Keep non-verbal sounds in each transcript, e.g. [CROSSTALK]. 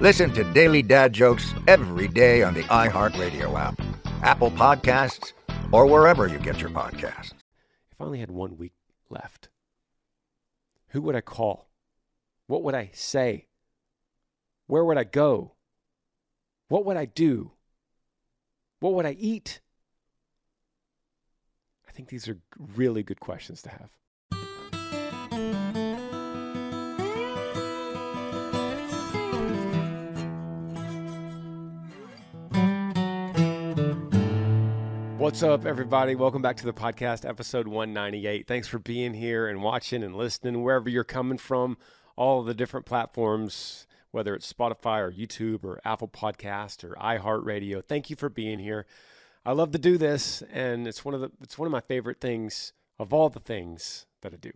Listen to Daily Dad Jokes every day on the iHeartRadio app, Apple Podcasts, or wherever you get your podcasts. If I only had one week left, who would I call? What would I say? Where would I go? What would I do? What would I eat? I think these are really good questions to have. What's up, everybody? Welcome back to the podcast, episode 198. Thanks for being here and watching and listening wherever you're coming from, all the different platforms, whether it's Spotify or YouTube or Apple Podcast or iHeartRadio. Thank you for being here. I love to do this, and it's one of the it's one of my favorite things of all the things that I do.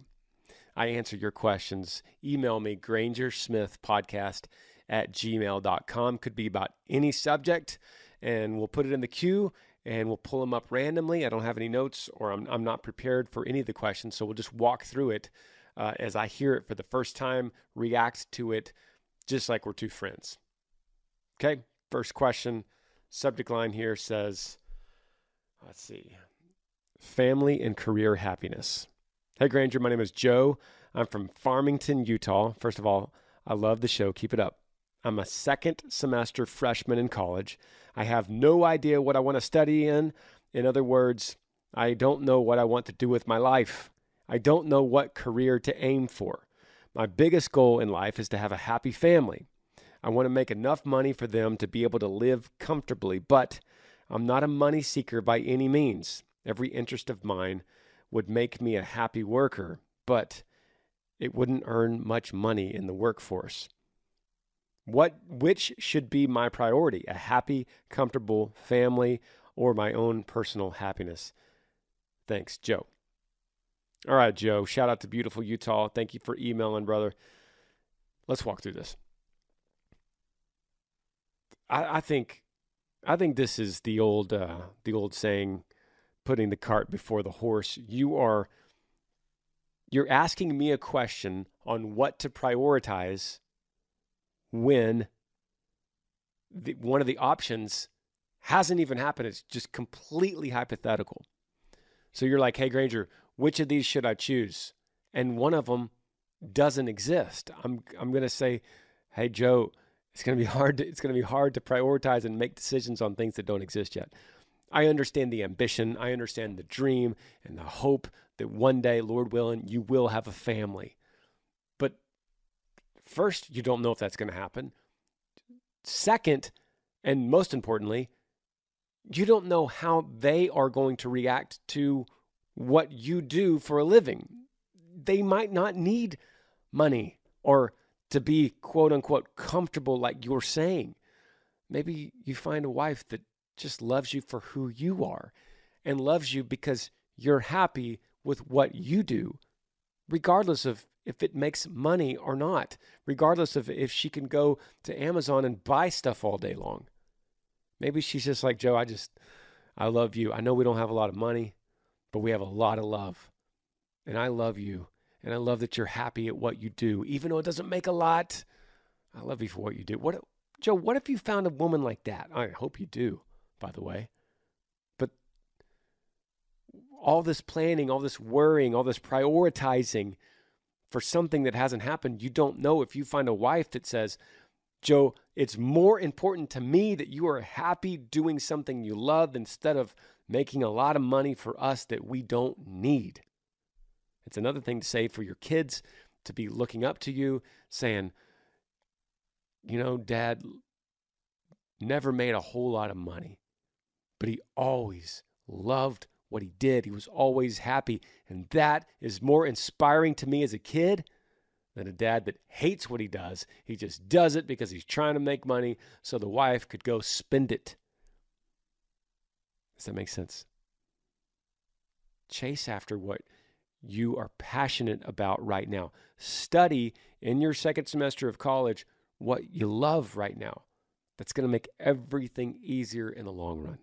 I answer your questions. Email me, grangersmithpodcast at gmail.com. Could be about any subject, and we'll put it in the queue and we'll pull them up randomly. I don't have any notes or I'm, I'm not prepared for any of the questions. So we'll just walk through it uh, as I hear it for the first time, react to it just like we're two friends. Okay, first question. Subject line here says, let's see, family and career happiness. Hey, Granger, my name is Joe. I'm from Farmington, Utah. First of all, I love the show. Keep it up. I'm a second semester freshman in college. I have no idea what I want to study in. In other words, I don't know what I want to do with my life. I don't know what career to aim for. My biggest goal in life is to have a happy family. I want to make enough money for them to be able to live comfortably, but I'm not a money seeker by any means. Every interest of mine would make me a happy worker, but it wouldn't earn much money in the workforce. What which should be my priority? A happy, comfortable family or my own personal happiness? Thanks, Joe. All right, Joe. Shout out to beautiful Utah. Thank you for emailing, brother. Let's walk through this. I, I think I think this is the old uh, the old saying, putting the cart before the horse. You are you're asking me a question on what to prioritize when the, one of the options hasn't even happened. It's just completely hypothetical. So you're like, hey, Granger, which of these should I choose? And one of them doesn't exist. I'm, I'm going to say, hey, Joe, it's going to be [LAUGHS] hard. To, it's going to be hard to prioritize and make decisions on things that don't exist yet. I understand the ambition. I understand the dream and the hope that one day, Lord willing, you will have a family. First, you don't know if that's going to happen. Second, and most importantly, you don't know how they are going to react to what you do for a living. They might not need money or to be quote unquote comfortable, like you're saying. Maybe you find a wife that just loves you for who you are and loves you because you're happy with what you do, regardless of if it makes money or not, regardless of if she can go to Amazon and buy stuff all day long. Maybe she's just like, Joe, I just, I love you. I know we don't have a lot of money, but we have a lot of love. And I love you. And I love that you're happy at what you do, even though it doesn't make a lot. I love you for what you do. What, Joe, what if you found a woman like that? I hope you do, by the way. But all this planning, all this worrying, all this prioritizing for something that hasn't happened, you don't know if you find a wife that says, Joe, it's more important to me that you are happy doing something you love instead of making a lot of money for us that we don't need. It's another thing to say for your kids to be looking up to you, saying, you know, dad never made a whole lot of money, but he always loved what he did. He was always happy. And that is more inspiring to me as a kid than a dad that hates what he does. He just does it because he's trying to make money so the wife could go spend it. Does that make sense? Chase after what you are passionate about right now. Study in your second semester of college what you love right now. That's going to make everything easier in the long run.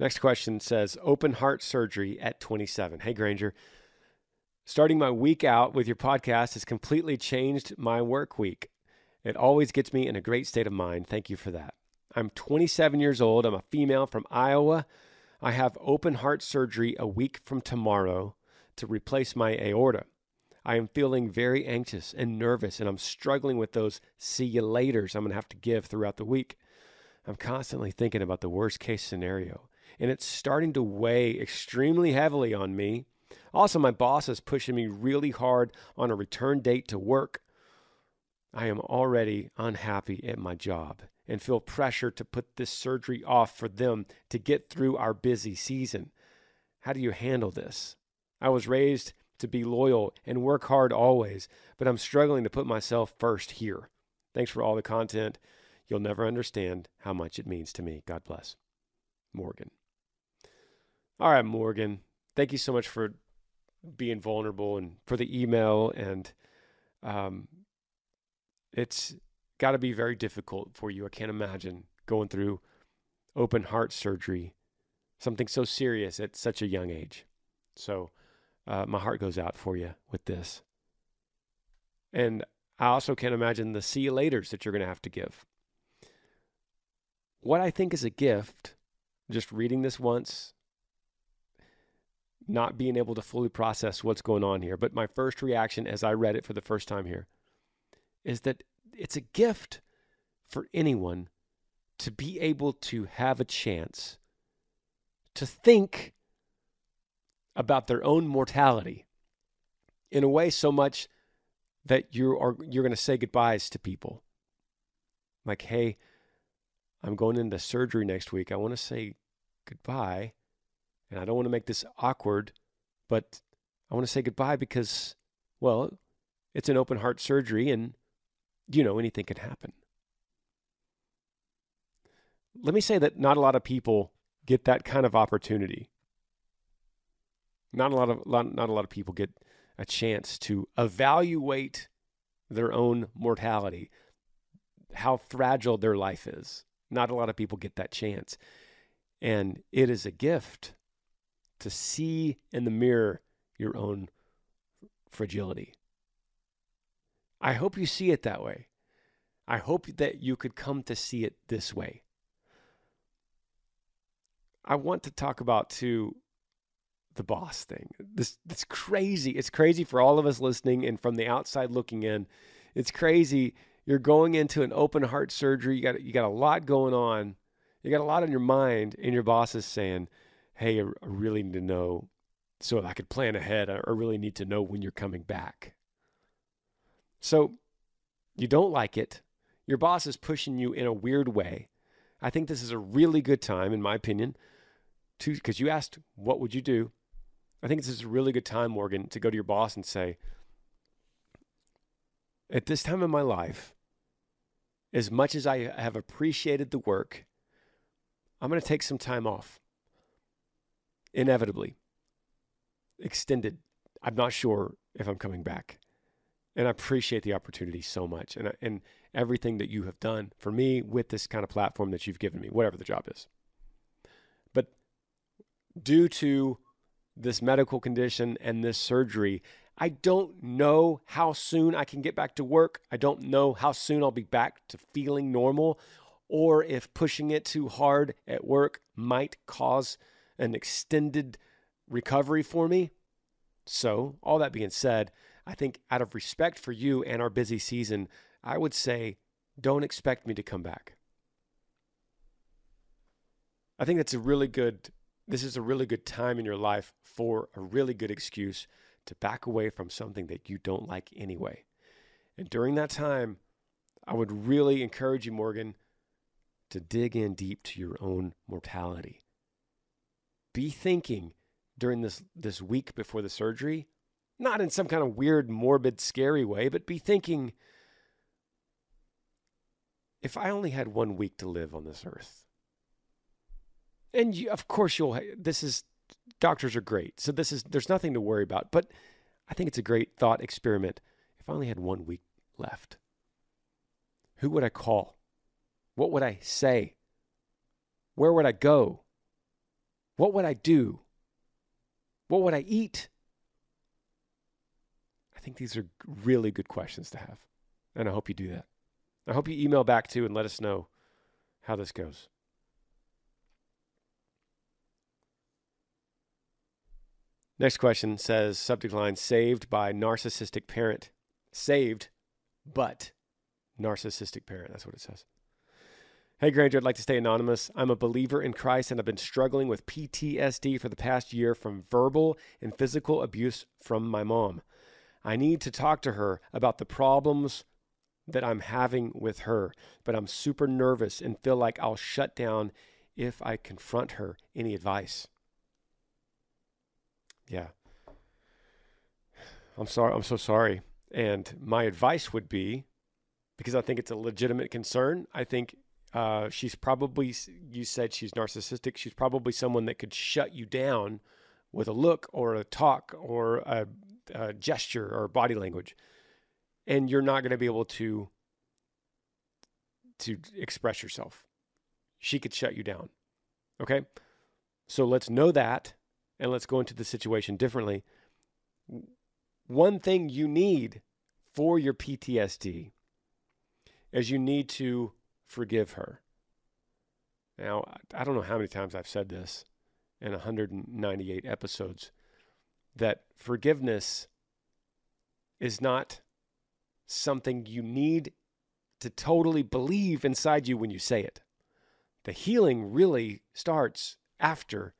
Next question says open heart surgery at 27. Hey, Granger. Starting my week out with your podcast has completely changed my work week. It always gets me in a great state of mind. Thank you for that. I'm 27 years old. I'm a female from Iowa. I have open heart surgery a week from tomorrow to replace my aorta. I am feeling very anxious and nervous, and I'm struggling with those see you laters I'm going to have to give throughout the week. I'm constantly thinking about the worst case scenario, and it's starting to weigh extremely heavily on me. Also, my boss is pushing me really hard on a return date to work. I am already unhappy at my job and feel pressure to put this surgery off for them to get through our busy season. How do you handle this? I was raised to be loyal and work hard always, but I'm struggling to put myself first here. Thanks for all the content. You'll never understand how much it means to me. God bless. Morgan. All right, Morgan. Thank you so much for being vulnerable and for the email. And um, it's got to be very difficult for you. I can't imagine going through open heart surgery, something so serious at such a young age. So, uh, my heart goes out for you with this. And I also can't imagine the see you laters that you're going to have to give. What I think is a gift, just reading this once, not being able to fully process what's going on here, but my first reaction as I read it for the first time here is that it's a gift for anyone to be able to have a chance to think about their own mortality in a way so much that you are you're going to say goodbyes to people. Like hey i'm going into surgery next week. I want to say goodbye and i don't want to make this awkward but i want to say goodbye because well it's an open heart surgery and you know, anything can happen. Let me say that not a lot of people get that kind of opportunity. Not a lot of not a lot of people get a chance to evaluate their own mortality, how fragile their life is. Not a lot of people get that chance. And it is a gift to see in the mirror your own fragility. I hope you see it that way. I hope that you could come to see it this way. I want to talk about too the boss thing. This it's crazy. It's crazy for all of us listening and from the outside looking in. It's crazy. You're going into an open heart surgery. You got you got a lot going on. You got a lot on your mind, and your boss is saying, "Hey, I really need to know so I could plan ahead. I really need to know when you're coming back." So you don't like it. Your boss is pushing you in a weird way. I think this is a really good time, in my opinion, to because you asked what would you do. I think this is a really good time, Morgan, to go to your boss and say, at this time in my life, as much as I have appreciated the work, I'm going to take some time off. Inevitably. Extended. I'm not sure if I'm coming back. And I appreciate the opportunity so much and, and everything that you have done for me with this kind of platform that you've given me, whatever the job is. But due to this medical condition and this surgery, I don't know how soon I can get back to work. I don't know how soon I'll be back to feeling normal or if pushing it too hard at work might cause an extended recovery for me. So, all that being said, I think out of respect for you and our busy season, I would say don't expect me to come back. I think that's a really good this is a really good time in your life for a really good excuse to back away from something that you don't like anyway. And during that time, I would really encourage you, Morgan, to dig in deep to your own mortality. Be thinking during this, this week before the surgery, not in some kind of weird, morbid, scary way, but be thinking if I only had one week to live on this earth, and you, of course you'll this is doctors are great so this is there's nothing to worry about but i think it's a great thought experiment. If i only had one week left who would i call? What would i say? Where would i go what would i do what would i eat i think these are really good questions to have and i hope you do that i hope you email back to and let us know how this goes Next question says subject line saved by narcissistic parent. Saved, but narcissistic parent. That's what it says. Hey, Granger, I'd like to stay anonymous. I'm a believer in Christ and I've been struggling with PTSD for the past year from verbal and physical abuse from my mom. I need to talk to her about the problems that I'm having with her, but I'm super nervous and feel like I'll shut down if I confront her. Any advice? Yeah. I'm sorry. I'm so sorry. And my advice would be because I think it's a legitimate concern. I think uh, she's probably, you said she's narcissistic. She's probably someone that could shut you down with a look or a talk or a, a gesture or body language. And you're not going to be able to to express yourself. She could shut you down. Okay? So let's know that and let's go into the situation differently. One thing you need for your PTSD is you need to forgive her. Now, I don't know how many times I've said this in 198 episodes that forgiveness is not something you need to totally believe inside you when you say it. The healing really starts after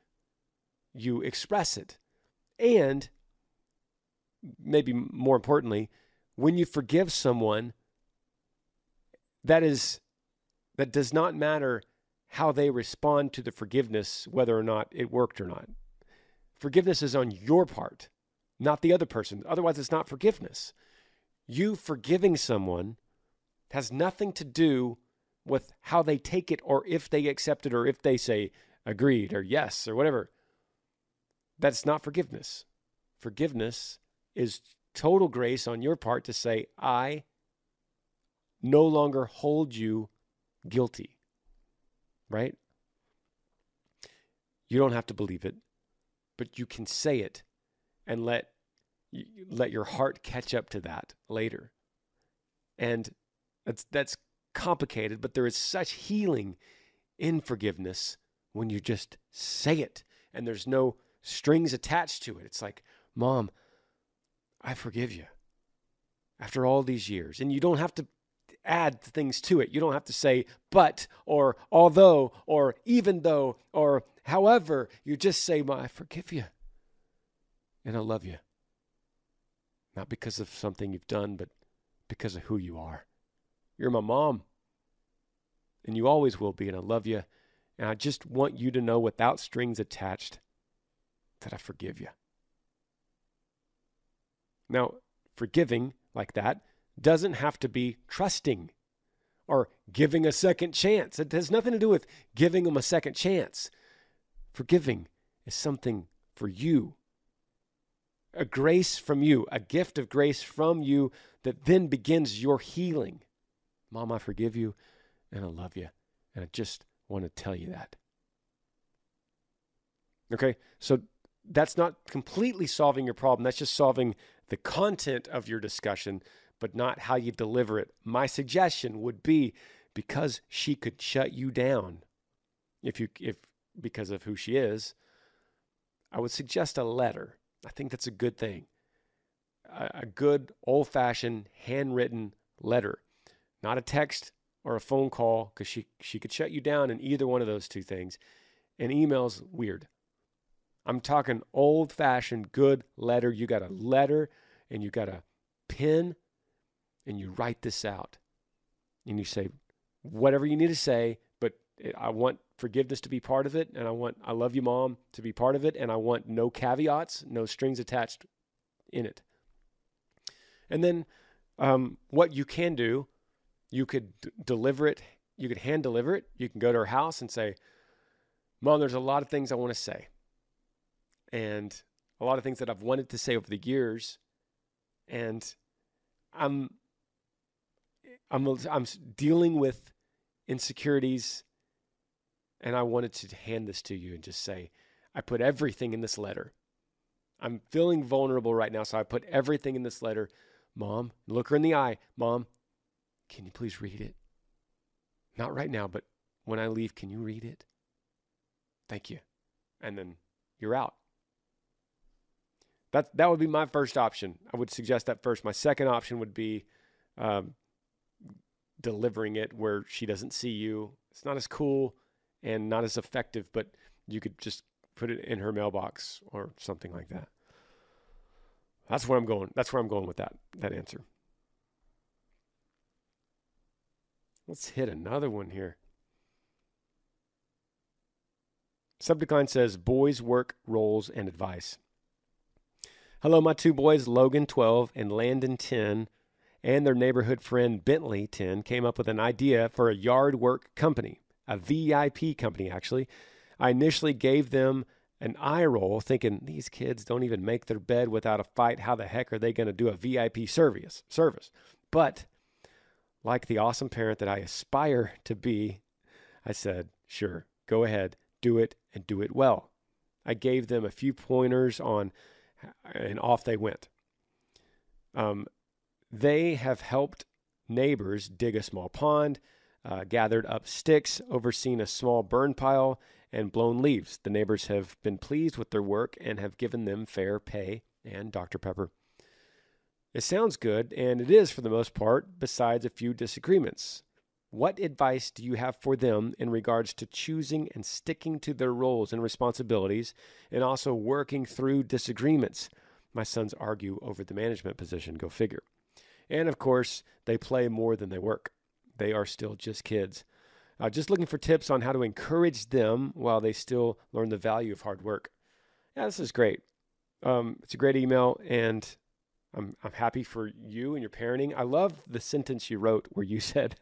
you express it. And maybe more importantly, when you forgive someone, that is that does not matter how they respond to the forgiveness, whether or not it worked or not. Forgiveness is on your part, not the other person. Otherwise, it's not forgiveness. You forgiving someone has nothing to do with how they take it or if they accept it or if they say agreed or yes or whatever. That's not forgiveness. Forgiveness is total grace on your part to say, I no longer hold you guilty. Right? You don't have to believe it, but you can say it and let let your heart catch up to that later. And that's that's complicated, but there is such healing in forgiveness when you just say it and there's no strings attached to it. It's like, Mom, I forgive you after all these years. And you don't have to add things to it. You don't have to say, but, or although, or even though, or however. You just say, I forgive you. And I love you. Not because of something you've done, but because of who you are. You're my mom. And you always will be. And I love you. And I just want you to know without strings attached that I forgive you. Now, forgiving like that doesn't have to be trusting or giving a second chance. It has nothing to do with giving them a second chance. Forgiving is something for you. A grace from you, a gift of grace from you that then begins your healing. Mom, I forgive you and I love you. And I just want to tell you that. Okay, so that's not completely solving your problem. That's just solving the content of your discussion, but not how you deliver it. My suggestion would be because she could shut you down if you if because of who she is, I would suggest a letter. I think that's a good thing. A, a good old-fashioned handwritten letter, not a text or a phone call because she she could shut you down in either one of those two things. And email's weird. I'm talking old fashioned good letter. You got a letter and you got a pen and you write this out. And you say whatever you need to say, but I want forgiveness to be part of it. And I want I love you, mom, to be part of it. And I want no caveats, no strings attached in it. And then um, what you can do, you could d- deliver it, you could hand deliver it. You can go to her house and say, Mom, there's a lot of things I want to say and a lot of things that I've wanted to say over the years. And I'm I'm I'm dealing with insecurities and I wanted to hand this to you and just say I put everything in this letter. I'm feeling vulnerable right now, so I put everything in this letter. Mom, look her in the eye. Mom, can you please read it? Not right now, but when I leave, can you read it? Thank you. And then you're out. That that would be my first option. I would suggest that first. My second option would be um, delivering it where she doesn't see you. It's not as cool and not as effective, but you could just put it in her mailbox or something like that. That's where I'm going. That's where I'm going with that that answer. Let's hit another one here. Subject line says boys work roles and advice. Hello, my two boys, Logan, 12, and Landon, 10, and their neighborhood friend Bentley, 10, came up with an idea for a yard work company, a VIP company, actually. I initially gave them an eye roll, thinking these kids don't even make their bed without a fight. How the heck are they going to do a VIP service? Service, but like the awesome parent that I aspire to be, I said, "Sure, go ahead, do it, and do it well." I gave them a few pointers on and off they went. Um, they have helped neighbors dig a small pond, uh, gathered up sticks, overseen a small burn pile, and blown leaves. The neighbors have been pleased with their work and have given them fair pay and Dr. Pepper. It sounds good, and it is for the most part, besides a few disagreements. What advice do you have for them in regards to choosing and sticking to their roles and responsibilities and also working through disagreements? My sons argue over the management position, go figure. And of course, they play more than they work. They are still just kids. Uh, just looking for tips on how to encourage them while they still learn the value of hard work. Yeah, this is great. Um, it's a great email, and I'm, I'm happy for you and your parenting. I love the sentence you wrote where you [LAUGHS] said,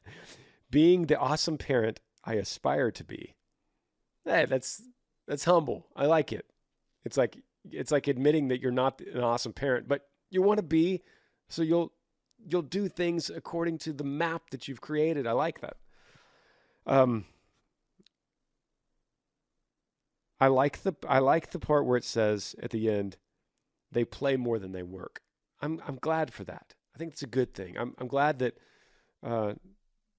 being the awesome parent I aspire to be. Hey, that's that's humble. I like it. It's like it's like admitting that you're not an awesome parent, but you want to be, so you'll you'll do things according to the map that you've created. I like that. Um I like the I like the part where it says at the end they play more than they work. I'm I'm glad for that. I think it's a good thing. I'm I'm glad that uh,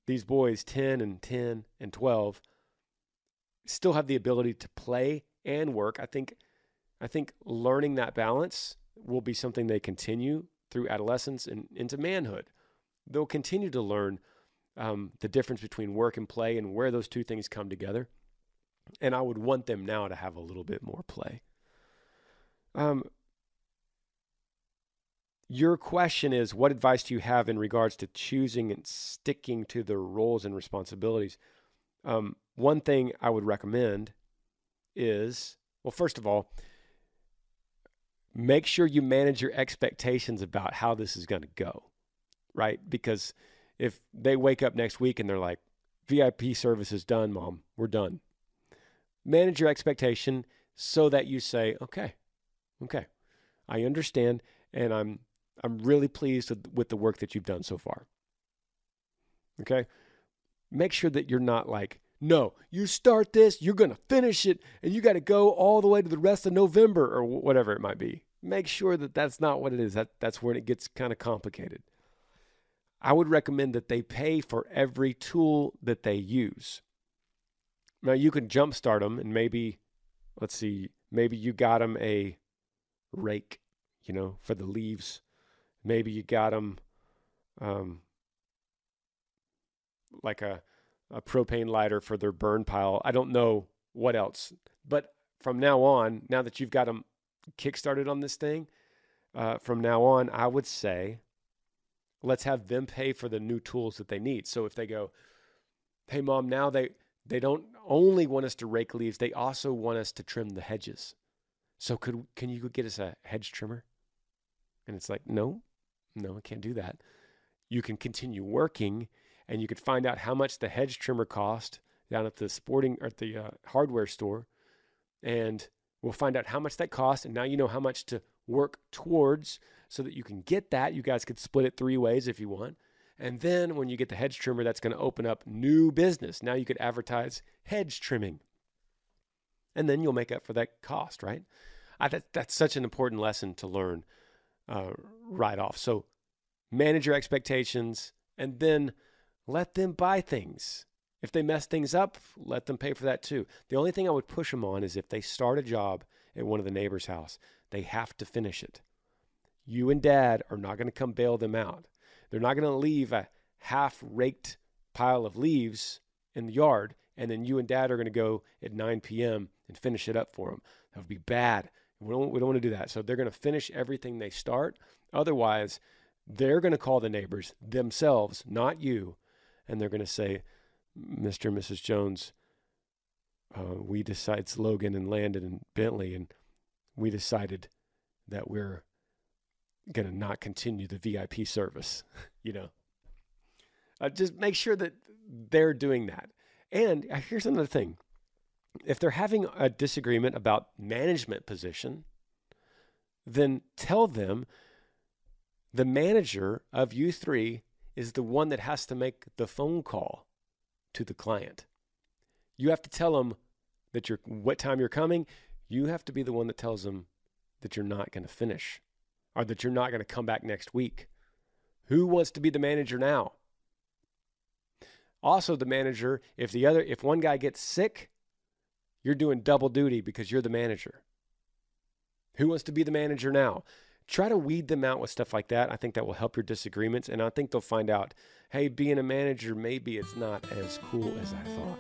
these boys 10 and 10 and 12 still have the ability to play and work. I think I think learning that balance will be something they continue through adolescence and into manhood. They'll continue to learn um, the difference between work and play and where those two things come together. And I would want them now to have a little bit more play. Um, your question is what advice do you have in regards to choosing and sticking to the roles and responsibilities? Um, one thing I would recommend is well, first of all, make sure you manage your expectations about how this is going to go, right? Because if they wake up next week and they're like, VIP service is done, mom, we're done. Manage your expectation so that you say, okay, okay, I understand, and I'm I'm really pleased with, with the work that you've done so far. Okay, make sure that you're not like, no, you start this, you're gonna finish it, and you got to go all the way to the rest of November or whatever it might be. Make sure that that's not what it is. That that's when it gets kind of complicated. I would recommend that they pay for every tool that they use. Now you can jumpstart them and maybe, let's see, maybe you got them a rake, you know, for the leaves. Maybe you got them um, like a, a propane lighter for their burn pile. I don't know what else. But from now on, now that you've got them kickstarted on this thing, uh, from now on, I would say let's have them pay for the new tools that they need. So if they go, hey mom, now they they don't only want us to rake leaves, they also want us to trim the hedges. So could can you get us a hedge trimmer? And it's like, no, no, I can't do that. You can continue working and you could find out how much the hedge trimmer cost down at the sporting or at the uh, hardware store. And we'll find out how much that cost. And now you know how much to work towards so that you can get that. You guys could split it three ways if you want. And then when you get the hedge trimmer, that's going to open up new business. Now you could advertise hedge trimming. And then you'll make up for that cost, right? I, that, that's such an important lesson to learn uh, right off. So manage your expectations and then let them buy things. If they mess things up, let them pay for that too. The only thing I would push them on is if they start a job at one of the neighbor's house, they have to finish it. You and dad are not going to come bail them out. They're not going to leave a half raked pile of leaves in the yard and then you and dad are going to go at 9 p.m. and finish it up for them. That would be bad. We don't, we don't want to do that. So they're going to finish everything they start. Otherwise, they're going to call the neighbors themselves, not you, and they're going to say, Mr. and Mrs. Jones, uh, we decided, it's Logan and Landon and Bentley, and we decided that we're going to not continue the VIP service, [LAUGHS] you know. Uh, just make sure that they're doing that. And uh, here's another thing if they're having a disagreement about management position, then tell them the manager of U3 is the one that has to make the phone call to the client. You have to tell them that you're what time you're coming. You have to be the one that tells them that you're not going to finish or that you're not going to come back next week. Who wants to be the manager now? Also, the manager, if the other, if one guy gets sick, you're doing double duty because you're the manager. Who wants to be the manager now? Try to weed them out with stuff like that. I think that will help your disagreements. And I think they'll find out hey, being a manager, maybe it's not as cool as I thought.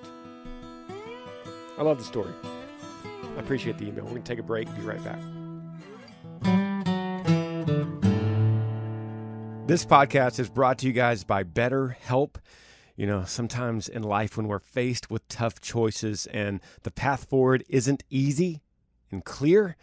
I love the story. I appreciate the email. We're going to take a break. Be right back. This podcast is brought to you guys by BetterHelp. You know, sometimes in life when we're faced with tough choices and the path forward isn't easy and clear,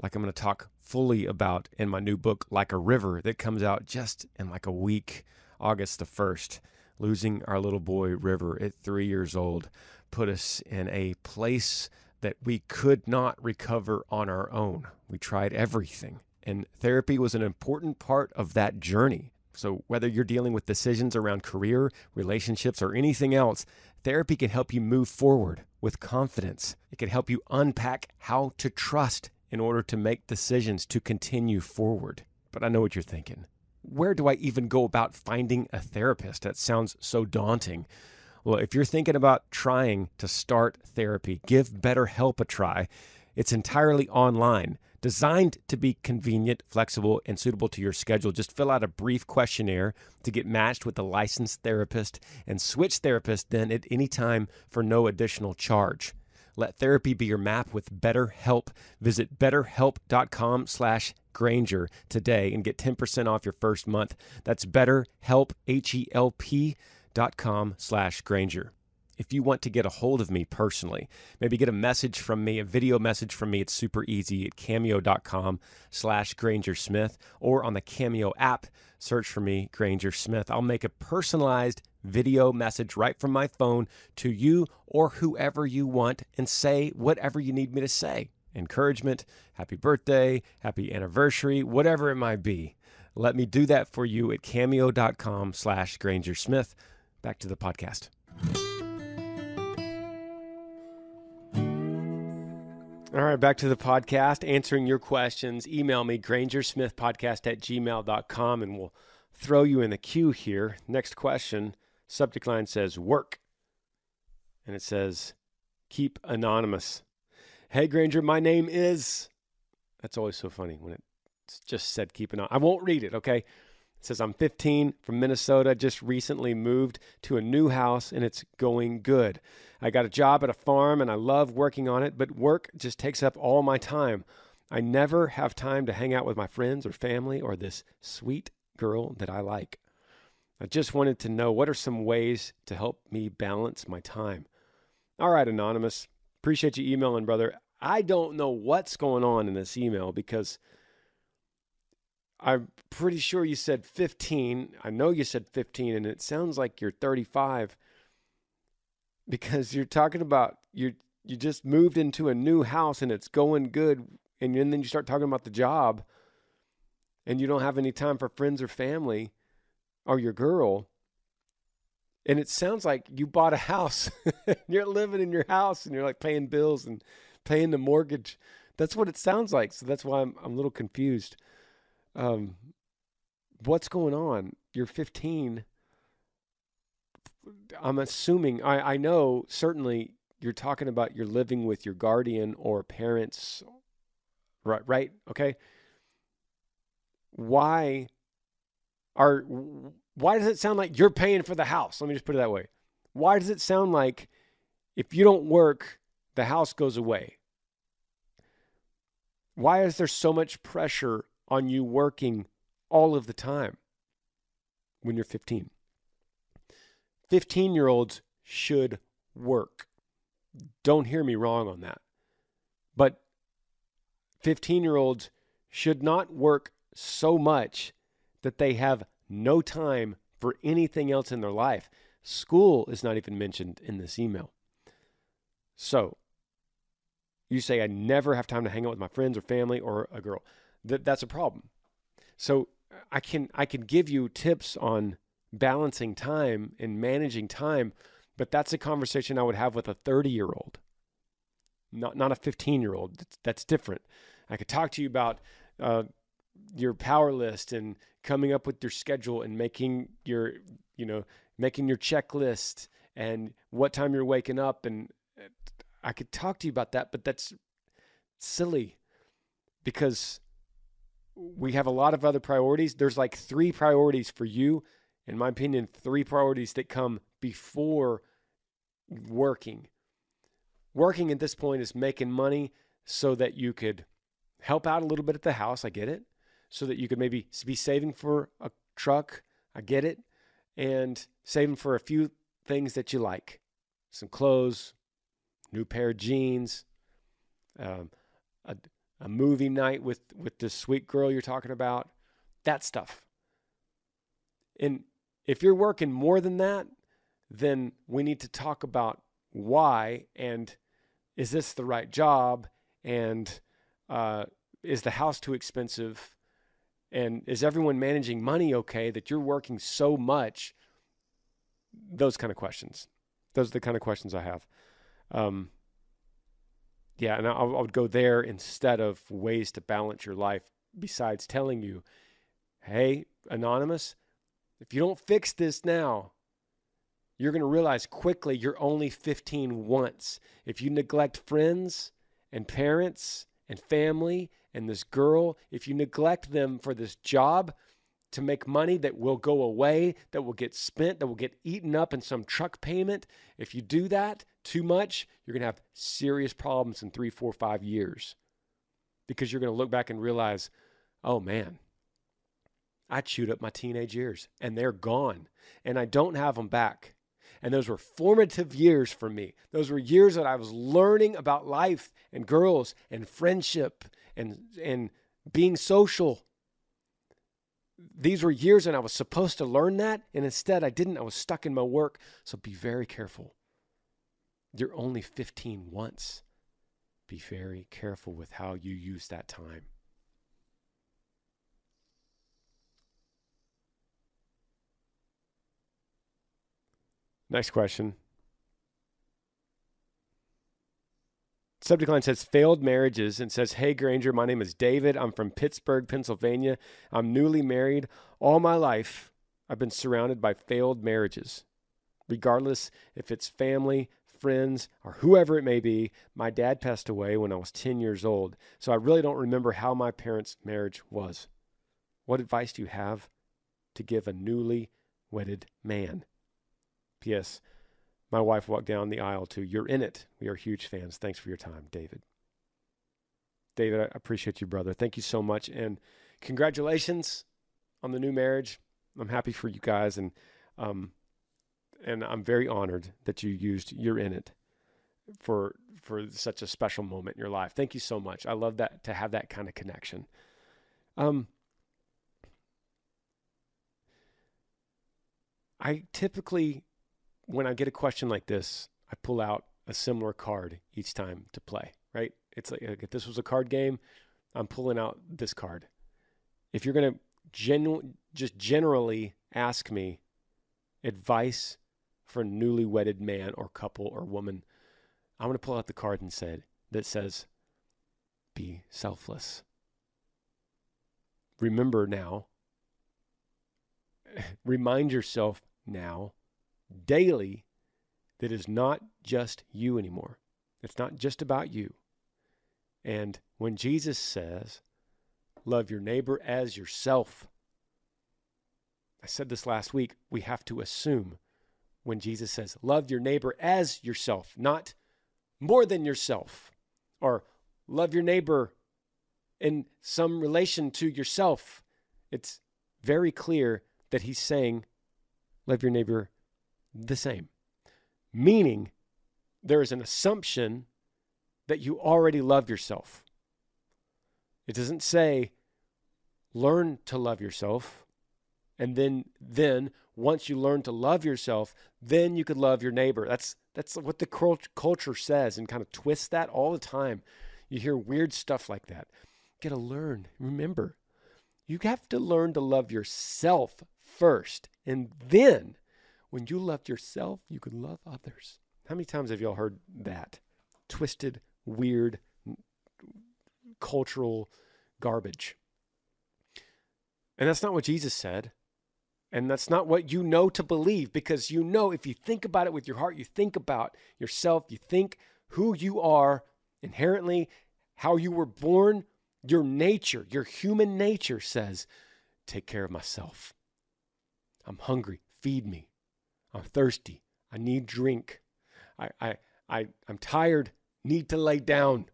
like I'm going to talk fully about in my new book, Like a River, that comes out just in like a week, August the 1st. Losing our little boy, River, at three years old, put us in a place that we could not recover on our own. We tried everything. And therapy was an important part of that journey. So, whether you're dealing with decisions around career, relationships, or anything else, therapy can help you move forward with confidence. It can help you unpack how to trust in order to make decisions to continue forward. But I know what you're thinking. Where do I even go about finding a therapist? That sounds so daunting. Well, if you're thinking about trying to start therapy, give BetterHelp a try. It's entirely online designed to be convenient, flexible, and suitable to your schedule. Just fill out a brief questionnaire to get matched with a licensed therapist and switch therapist then at any time for no additional charge. Let therapy be your map with BetterHelp. Visit betterhelp.com slash Granger today and get 10% off your first month. That's betterhelp, H-E-L-P dot com slash Granger. if you want to get a hold of me personally, maybe get a message from me, a video message from me, it's super easy at cameo.com slash Granger Smith or on the Cameo app, search for me, Granger Smith. I'll make a personalized video message right from my phone to you or whoever you want and say whatever you need me to say. Encouragement, happy birthday, happy anniversary, whatever it might be. Let me do that for you at cameo.com slash Granger Smith. Back to the podcast. All right, back to the podcast, answering your questions. Email me, grangersmithpodcast at gmail.com, and we'll throw you in the queue here. Next question, subject line says work. And it says, keep anonymous. Hey, Granger, my name is. That's always so funny when it's just said keep anonymous. I won't read it, okay? It says, I'm 15 from Minnesota, just recently moved to a new house, and it's going good. I got a job at a farm and I love working on it, but work just takes up all my time. I never have time to hang out with my friends or family or this sweet girl that I like. I just wanted to know what are some ways to help me balance my time. All right, Anonymous. Appreciate you emailing, brother. I don't know what's going on in this email because I'm pretty sure you said 15. I know you said 15, and it sounds like you're 35 [LAUGHS] because you're talking about you you just moved into a new house and it's going good and then you start talking about the job and you don't have any time for friends or family or your girl and it sounds like you bought a house. [LAUGHS] You're living in your house and you're like paying bills and paying the mortgage. That's what it sounds like so that's why i'm, I'm a little confused. Um, what's going on? You're 15 I'm assuming I, I know certainly you're talking about you're living with your guardian or parents right right? Okay. Why are why does it sound like you're paying for the house let me just put it that way why does it sound like if you don't work the house goes away why is there so much pressure on you working all of the time when you're 15 15 year olds should work. Don't hear me wrong on that. But 15 year olds should not work so much that they have no time for anything else in their life. School is not even mentioned in this email. So, you say, I never have time to hang out with my friends or family or a girl. That, that's a problem. So, I can I can give you tips on balancing time and managing time, but that's a conversation I would have with a 30 year old, not, not a 15 year old. That's, that's, different. I could talk to you about uh, your power list and coming up with your schedule and making your, you know, making your checklist and what time you're waking up. And uh, I could talk to you about that, but that's silly because we have a lot of other priorities. There's like three priorities for you in my opinion, three priorities that come before working. Working at this point is making money so that you could help out a little bit at the house. I get it. So that you could maybe be saving for a truck. I get it. And saving for a few things that you like some clothes, new pair of jeans, um, a, a movie night with, with the sweet girl you're talking about, that stuff. And if you're working more than that, then we need to talk about why and is this the right job and uh, is the house too expensive and is everyone managing money okay that you're working so much? Those kind of questions. Those are the kind of questions i have. Um, yeah and I, I would go there instead of ways to balance your life besides telling you hey anonymous if you don't fix this now, you're going to realize quickly you're only 15 once. If you neglect friends and parents and family and this girl, if you neglect them for this job to make money that will go away, that will get spent, that will get eaten up in some truck payment, if you do that too much, you're going to have serious problems in three, four, five years because you're going to look back and realize, oh man, I chewed up my teenage years and they're gone and I don't have them back. And those were formative years for me. Those were years that I was learning about life and girls and friendship and, and being social. These were years and I was supposed to learn that. And instead, I didn't. I was stuck in my work. So be very careful. You're only 15 once. Be very careful with how you use that time. Next question. Subject line says failed marriages and says, Hey Granger, my name is David. I'm from Pittsburgh, Pennsylvania. I'm newly married. All my life, I've been surrounded by failed marriages. Regardless if it's family, friends, or whoever it may be, my dad passed away when I was 10 years old. So I really don't remember how my parents' marriage was. What advice do you have to give a newly wedded man? P.S. My wife walked down the aisle to You're in it. We are huge fans. Thanks for your time, David. David, I appreciate you, brother. Thank you so much. And congratulations on the new marriage. I'm happy for you guys. And, um, and I'm very honored that you used You're in it for, for such a special moment in your life. Thank you so much. I love that to have that kind of connection. Um, I typically when I get a question like this, I pull out a similar card each time to play, right? It's like if this was a card game, I'm pulling out this card. If you're going to genu- just generally ask me advice for a newly wedded man or couple or woman, I'm going to pull out the card and said that says be selfless. Remember now, [LAUGHS] remind yourself now daily that is not just you anymore. It's not just about you. And when Jesus says, love your neighbor as yourself, I said this last week, we have to assume when Jesus says, love your neighbor as yourself, not more than yourself, or love your neighbor in some relation to yourself. It's very clear that he's saying, love your neighbor the same. Meaning, there is an assumption that you already love yourself. It doesn't say, learn to love yourself. And then, then once you learn to love yourself, then you could love your neighbor. That's, that's what the culture says and kind of twists that all the time. You hear weird stuff like that. You got to learn. Remember, you have to learn to love yourself first. And then when you loved yourself, you could love others. How many times have y'all heard that? Twisted, weird, cultural garbage. And that's not what Jesus said. And that's not what you know to believe because you know if you think about it with your heart, you think about yourself, you think who you are inherently, how you were born, your nature, your human nature says, take care of myself. I'm hungry, feed me. I'm thirsty. I need drink. I, I, I, I'm tired. Need to lay down.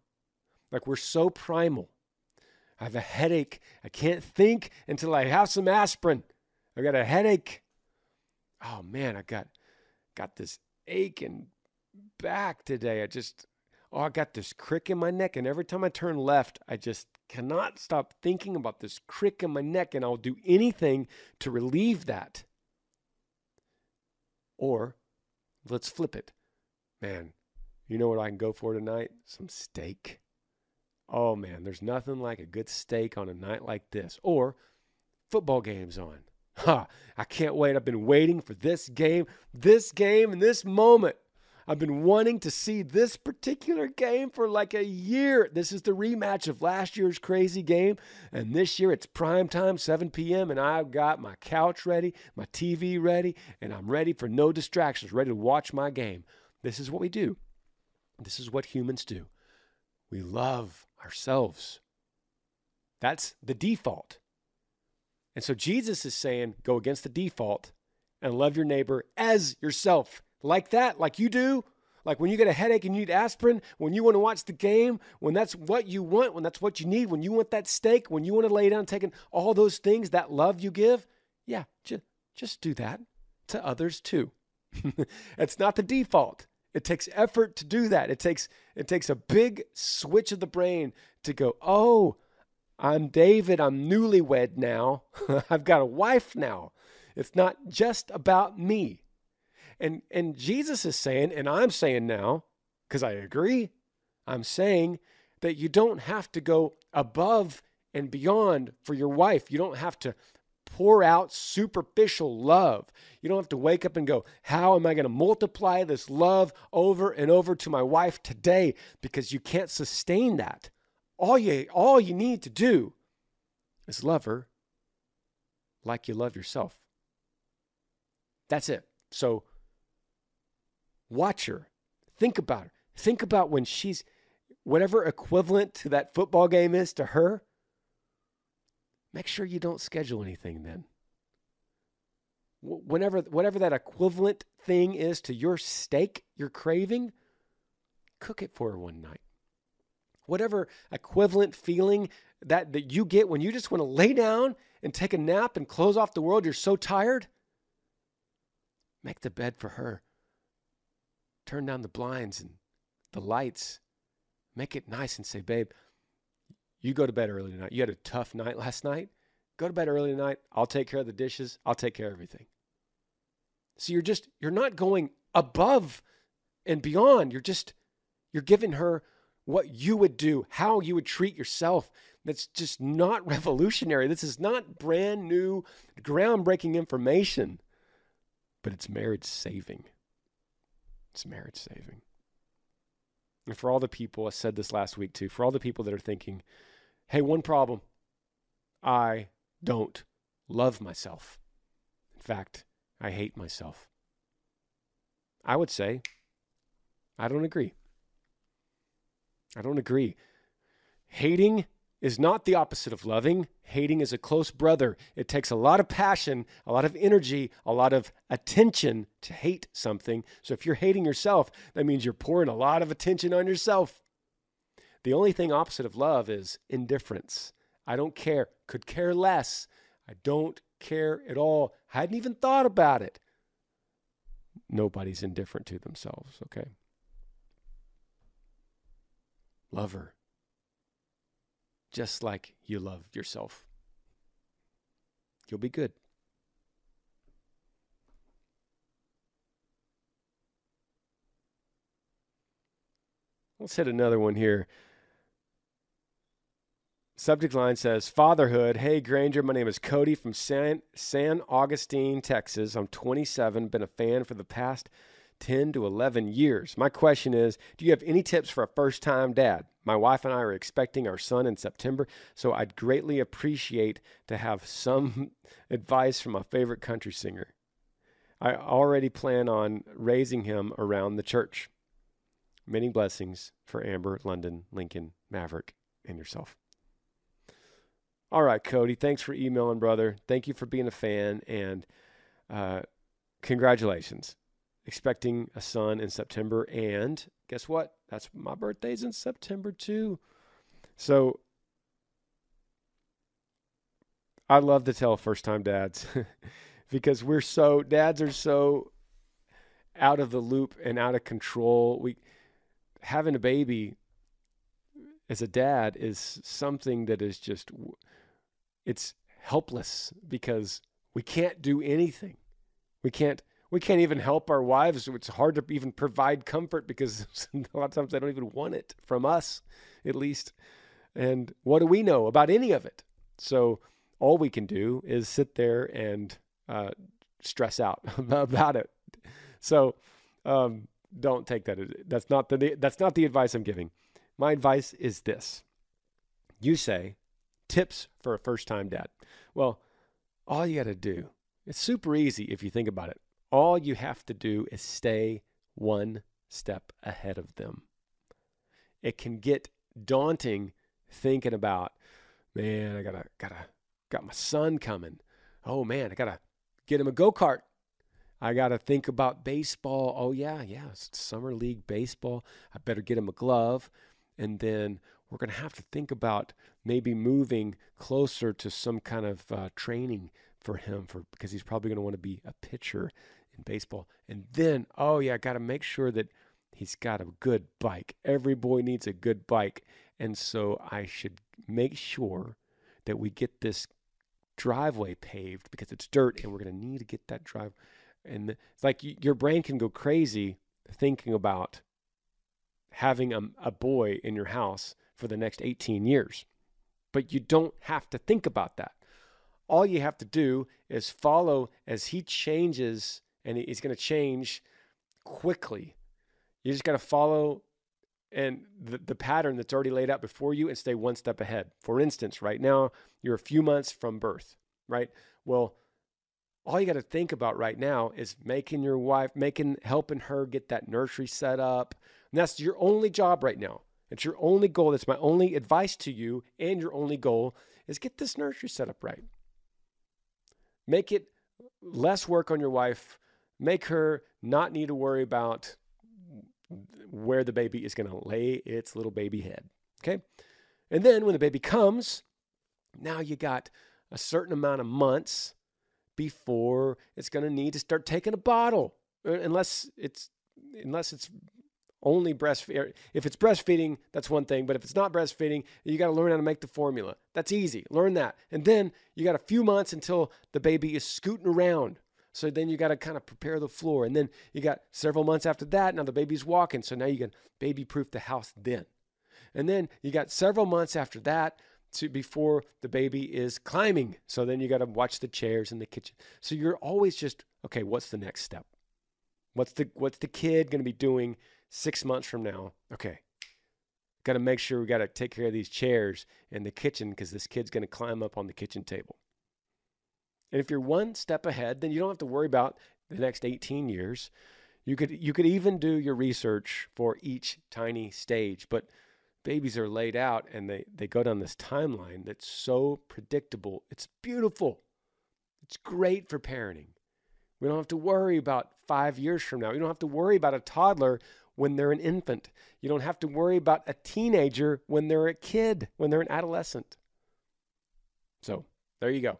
Like we're so primal. I have a headache. I can't think until I have some aspirin. I got a headache. Oh man, I got got this ache and back today. I just oh, I got this crick in my neck, and every time I turn left, I just cannot stop thinking about this crick in my neck, and I'll do anything to relieve that. Or let's flip it. Man, you know what I can go for tonight? Some steak. Oh man, there's nothing like a good steak on a night like this. Or football games on. [LAUGHS] Ha, I can't wait. I've been waiting for this game, this game, and this moment. I've been wanting to see this particular game for like a year. This is the rematch of last year's crazy game. And this year it's prime time, 7 p.m. And I've got my couch ready, my TV ready, and I'm ready for no distractions, ready to watch my game. This is what we do. This is what humans do. We love ourselves. That's the default. And so Jesus is saying, go against the default and love your neighbor as yourself like that, like you do, like when you get a headache and you need aspirin, when you want to watch the game, when that's what you want, when that's what you need, when you want that steak, when you want to lay down taking all those things, that love you give, yeah, just, just do that to others too. [LAUGHS] it's not the default. It takes effort to do that. It takes it takes a big switch of the brain to go, "Oh, I'm David. I'm newlywed now. [LAUGHS] I've got a wife now. It's not just about me." And and Jesus is saying, and I'm saying now, because I agree, I'm saying that you don't have to go above and beyond for your wife. You don't have to pour out superficial love. You don't have to wake up and go, How am I going to multiply this love over and over to my wife today? Because you can't sustain that. All you, all you need to do is love her like you love yourself. That's it. So watch her. Think about her. Think about when she's whatever equivalent to that football game is to her make sure you don't schedule anything then. Whenever, whatever that equivalent thing is to your steak you're craving, cook it for her one night. Whatever equivalent feeling that, that you get when you just want to lay down and take a nap and close off the world, you're so tired, make the bed for her. Turn down the blinds and the lights. Make it nice and say, babe, you go to bed early tonight. You had a tough night last night. Go to bed early tonight. I'll take care of the dishes. I'll take care of everything. So you're just, you're not going above and beyond. You're just, you're giving her what you would do, how you would treat yourself. That's just not [LAUGHS] revolutionary. This is not brand new, groundbreaking information, but it's marriage saving. It's marriage saving. And for all the people, I said this last week too, for all the people that are thinking, Hey, one problem. I don't love myself. In fact, I hate myself. I would say, I don't agree. I don't agree. Hating is not the opposite of loving. Hating is a close brother. It takes a lot of passion, a lot of energy, a lot of attention to hate something. So if you're hating yourself, that means you're pouring a lot of attention on yourself. The only thing opposite of love is indifference. I don't care, could care less. I don't care at all. Hadn't even thought about it. Nobody's indifferent to themselves, okay? Love her. Just like you love yourself. You'll be good. Let's hit another one here. Subject line says Fatherhood. Hey, Granger. My name is Cody from San, San Augustine, Texas. I'm 27, been a fan for the past 10 to 11 years. My question is Do you have any tips for a first time dad? My wife and I are expecting our son in September, so I'd greatly appreciate to have some [LAUGHS] advice from my favorite country singer. I already plan on raising him around the church. Many blessings for Amber, London, Lincoln, Maverick, and yourself. All right, Cody. Thanks for emailing, brother. Thank you for being a fan, and uh, congratulations. Expecting a son in September, and guess what? That's my birthday's in September too. So I love to tell first-time dads [LAUGHS] because we're so dads are so out of the loop and out of control. We having a baby as a dad is something that is just it's helpless because we can't do anything. We can't we can't even help our wives. It's hard to even provide comfort because [LAUGHS] a lot of times they don't even want it from us, at least. And what do we know about any of it? So all we can do is sit there and uh, stress out [LAUGHS] about it. So um, don't take that. That's not the that's not the advice I'm giving. My advice is this: you say, tips for a first time dad. Well, all you got to do, it's super easy if you think about it. All you have to do is stay one step ahead of them. It can get daunting thinking about, man, I gotta, gotta, got my son coming. Oh man, I gotta get him a go kart. I gotta think about baseball. Oh yeah, yeah, it's summer league baseball. I better get him a glove. And then we're to have to think about maybe moving closer to some kind of uh, training for him for because he's probably going to want to be a pitcher in baseball. And then, oh yeah, I got to make sure that he's got a good bike. Every boy needs a good bike. And so I should make sure that we get this driveway paved because it's dirt and we're going to need to get that drive. And it's like your brain can go crazy thinking about having a, a boy in your house for the next 18 years. But you don't have to think about that. All you have to do is follow as he changes, and he's going to change quickly. You just got to follow and the, the pattern that's already laid out before you and stay one step ahead. For instance, right now, you're a few months from birth, right? Well, all you got to think about right now is making your wife, making, helping her get that nursery set up. And that's your only job right now. It's your only goal. That's my only advice to you. And your only goal is get this nursery set up right. Make it less work on your wife. Make her not need to worry about where the baby is going to lay its little baby head. Okay. And then when the baby comes, now you got a certain amount of months before it's going to need to start taking a bottle uh, unless it's unless it's only breastfeeding. If it's breastfeeding, that's one thing. But if it's not breastfeeding, you got to learn how to make the formula. That's easy. Learn that. And then you got a few months until the baby is scooting around. So then you got to kind of prepare the floor. And then you got several months after that. Now the baby's walking. So now you can baby proof the house then. And then you got several months after that to before the baby is climbing. So then you got to watch the chairs in the kitchen. So you're always just, okay, what's the next step? What's the what's the kid going to be doing six months from now? Okay, got to make sure we got to take care of these chairs in the kitchen because this kid's going to climb up on the kitchen table. And if you're one step ahead, then you don't have to worry about the next 18 years. You could you could even do your research for each tiny stage, but babies are laid out and they, they go down this timeline that's so predictable. It's beautiful. It's great for parenting. We don't have to worry about five years from now. You don't have to worry about a toddler when they're an infant. You don't have to worry about a teenager when they're a kid, when they're an adolescent. So there you go.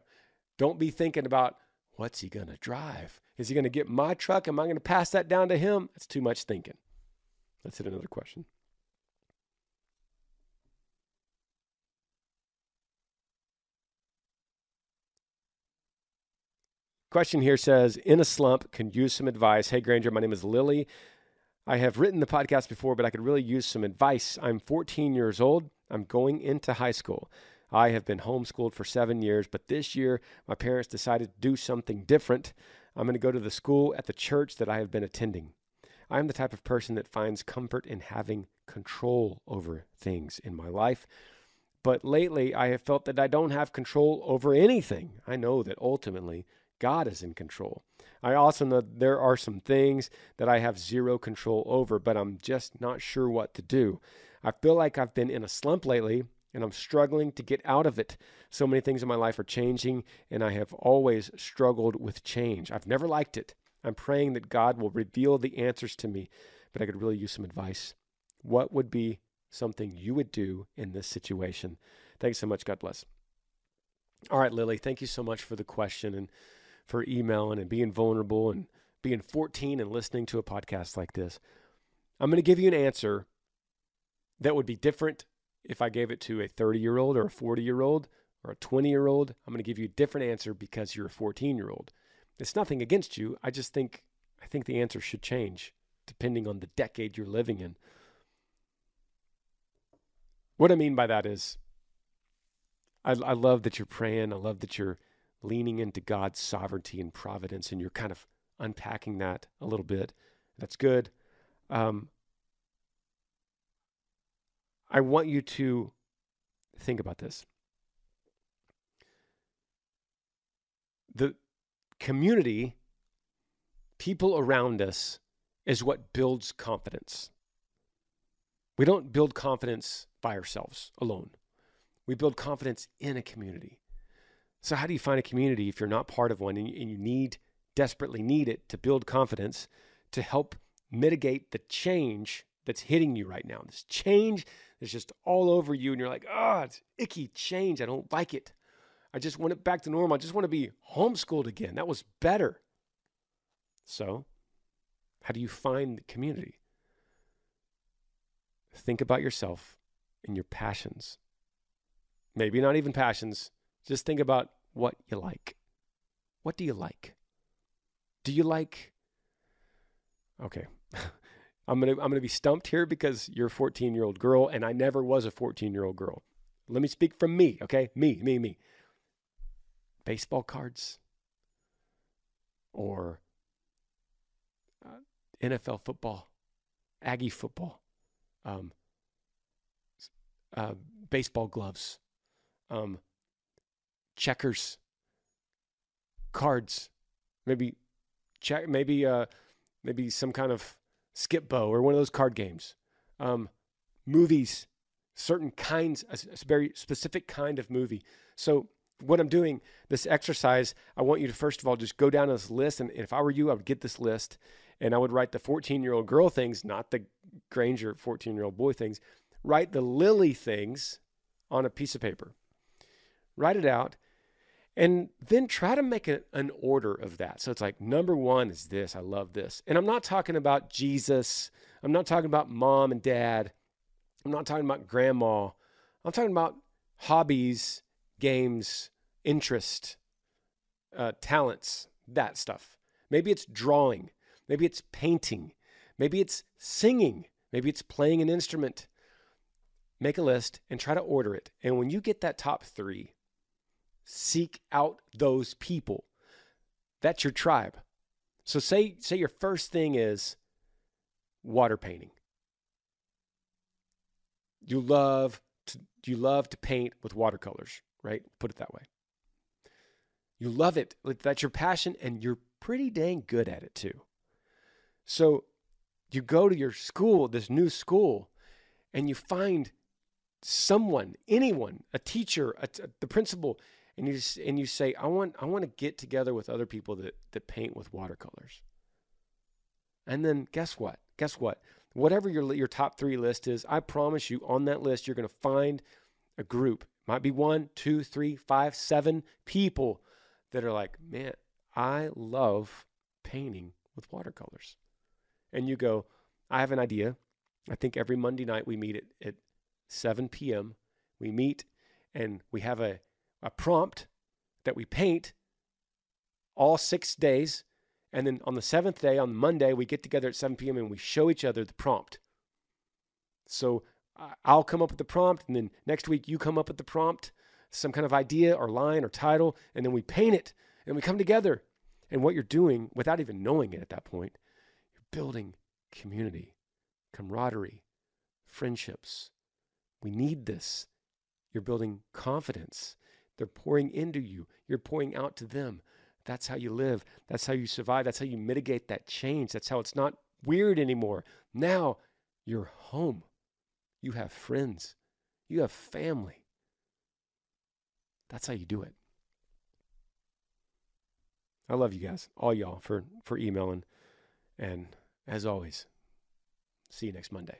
Don't be thinking about what's he going to drive? Is he going to get my truck? Am I going to pass that down to him? That's too much thinking. Let's hit another question. Question here says, in a slump, can use some advice. Hey, Granger, my name is Lily. I have written the podcast before, but I could really use some advice. I'm 14 years old. I'm going into high school. I have been homeschooled for seven years, but this year my parents decided to do something different. I'm going to go to the school at the church that I have been attending. I am the type of person that finds comfort in having control over things in my life. But lately, I have felt that I don't have control over anything. I know that ultimately God is in control. I also know there are some things that I have zero control over, but I'm just not sure what to do. I feel like I've been in a slump lately and I'm struggling to get out of it. So many things in my life are changing, and I have always struggled with change. I've never liked it. I'm praying that God will reveal the answers to me, but I could really use some advice. What would be something you would do in this situation? Thanks so much. God bless. All right, Lily, thank you so much for the question. And for emailing and being vulnerable and being 14 and listening to a podcast like this. I'm going to give you an answer that would be different if I gave it to a 30 year old or a 40 year old or a 20 year old. I'm going to give you a different answer because you're a 14 year old. It's nothing against you. I just think I think the answer should change depending on the decade you're living in. What I mean by that is, I, I love that you're praying. I love that you're leaning into God's sovereignty and providence, and you're kind of unpacking that a little bit. That's good. Um, I want you to think about this. The community, people around us, is what builds confidence. We don't build confidence by ourselves alone. We build confidence in a community. So, how do you find a community if you're not part of one and you need, desperately need it to build confidence to help mitigate the change that's hitting you right now? This change that's just all over you, and you're like, oh, it's icky change. I don't like it. I just want it back to normal. I just want to be homeschooled again. That was better. So, how do you find the community? Think about yourself and your passions. Maybe not even passions, just think about what you like. What do you like? Do you like Okay. [LAUGHS] I'm going to I'm going to be stumped here because you're a 14-year-old girl and I never was a 14-year-old girl. Let me speak from me, okay? Me, me, me. Baseball cards or uh, NFL football, Aggie football, um, uh, baseball gloves, um, checkers, cards, maybe check, maybe uh, maybe some kind of Skip-Bo or one of those card games, um, movies, certain kinds, a very specific kind of movie. So what I'm doing, this exercise, I want you to first of all just go down this list. And if I were you, I would get this list and I would write the 14 year old girl things, not the Granger 14 year old boy things. Write the Lily things on a piece of paper. Write it out and then try to make a, an order of that. So it's like number one is this. I love this. And I'm not talking about Jesus. I'm not talking about mom and dad. I'm not talking about grandma. I'm talking about hobbies, games, interest, uh, talents, that stuff. Maybe it's drawing. Maybe it's painting. Maybe it's singing. Maybe it's playing an instrument. Make a list and try to order it. And when you get that top three, seek out those people. That's your tribe. So say say your first thing is water painting. You love to, you love to paint with watercolors, right? Put it that way. You love it. That's your passion and you're pretty dang good at it too. So you go to your school, this new school, and you find someone, anyone, a teacher, a, the principal, and you just, and you say, I want I want to get together with other people that that paint with watercolors. And then guess what? Guess what? Whatever your your top three list is, I promise you on that list you're going to find a group. Might be one, two, three, five, seven people that are like, man, I love painting with watercolors. And you go, I have an idea. I think every Monday night we meet at, at 7 p.m. We meet and we have a a prompt that we paint all six days. And then on the seventh day, on Monday, we get together at 7 p.m. and we show each other the prompt. So I'll come up with the prompt, and then next week you come up with the prompt, some kind of idea or line or title, and then we paint it and we come together. And what you're doing, without even knowing it at that point, you're building community, camaraderie, friendships. We need this. You're building confidence. They're pouring into you, you're pouring out to them. That's how you live. That's how you survive. That's how you mitigate that change. That's how it's not weird anymore. Now you're home. You have friends. You have family. That's how you do it. I love you guys, all y'all, for, for emailing. And as always, see you next Monday.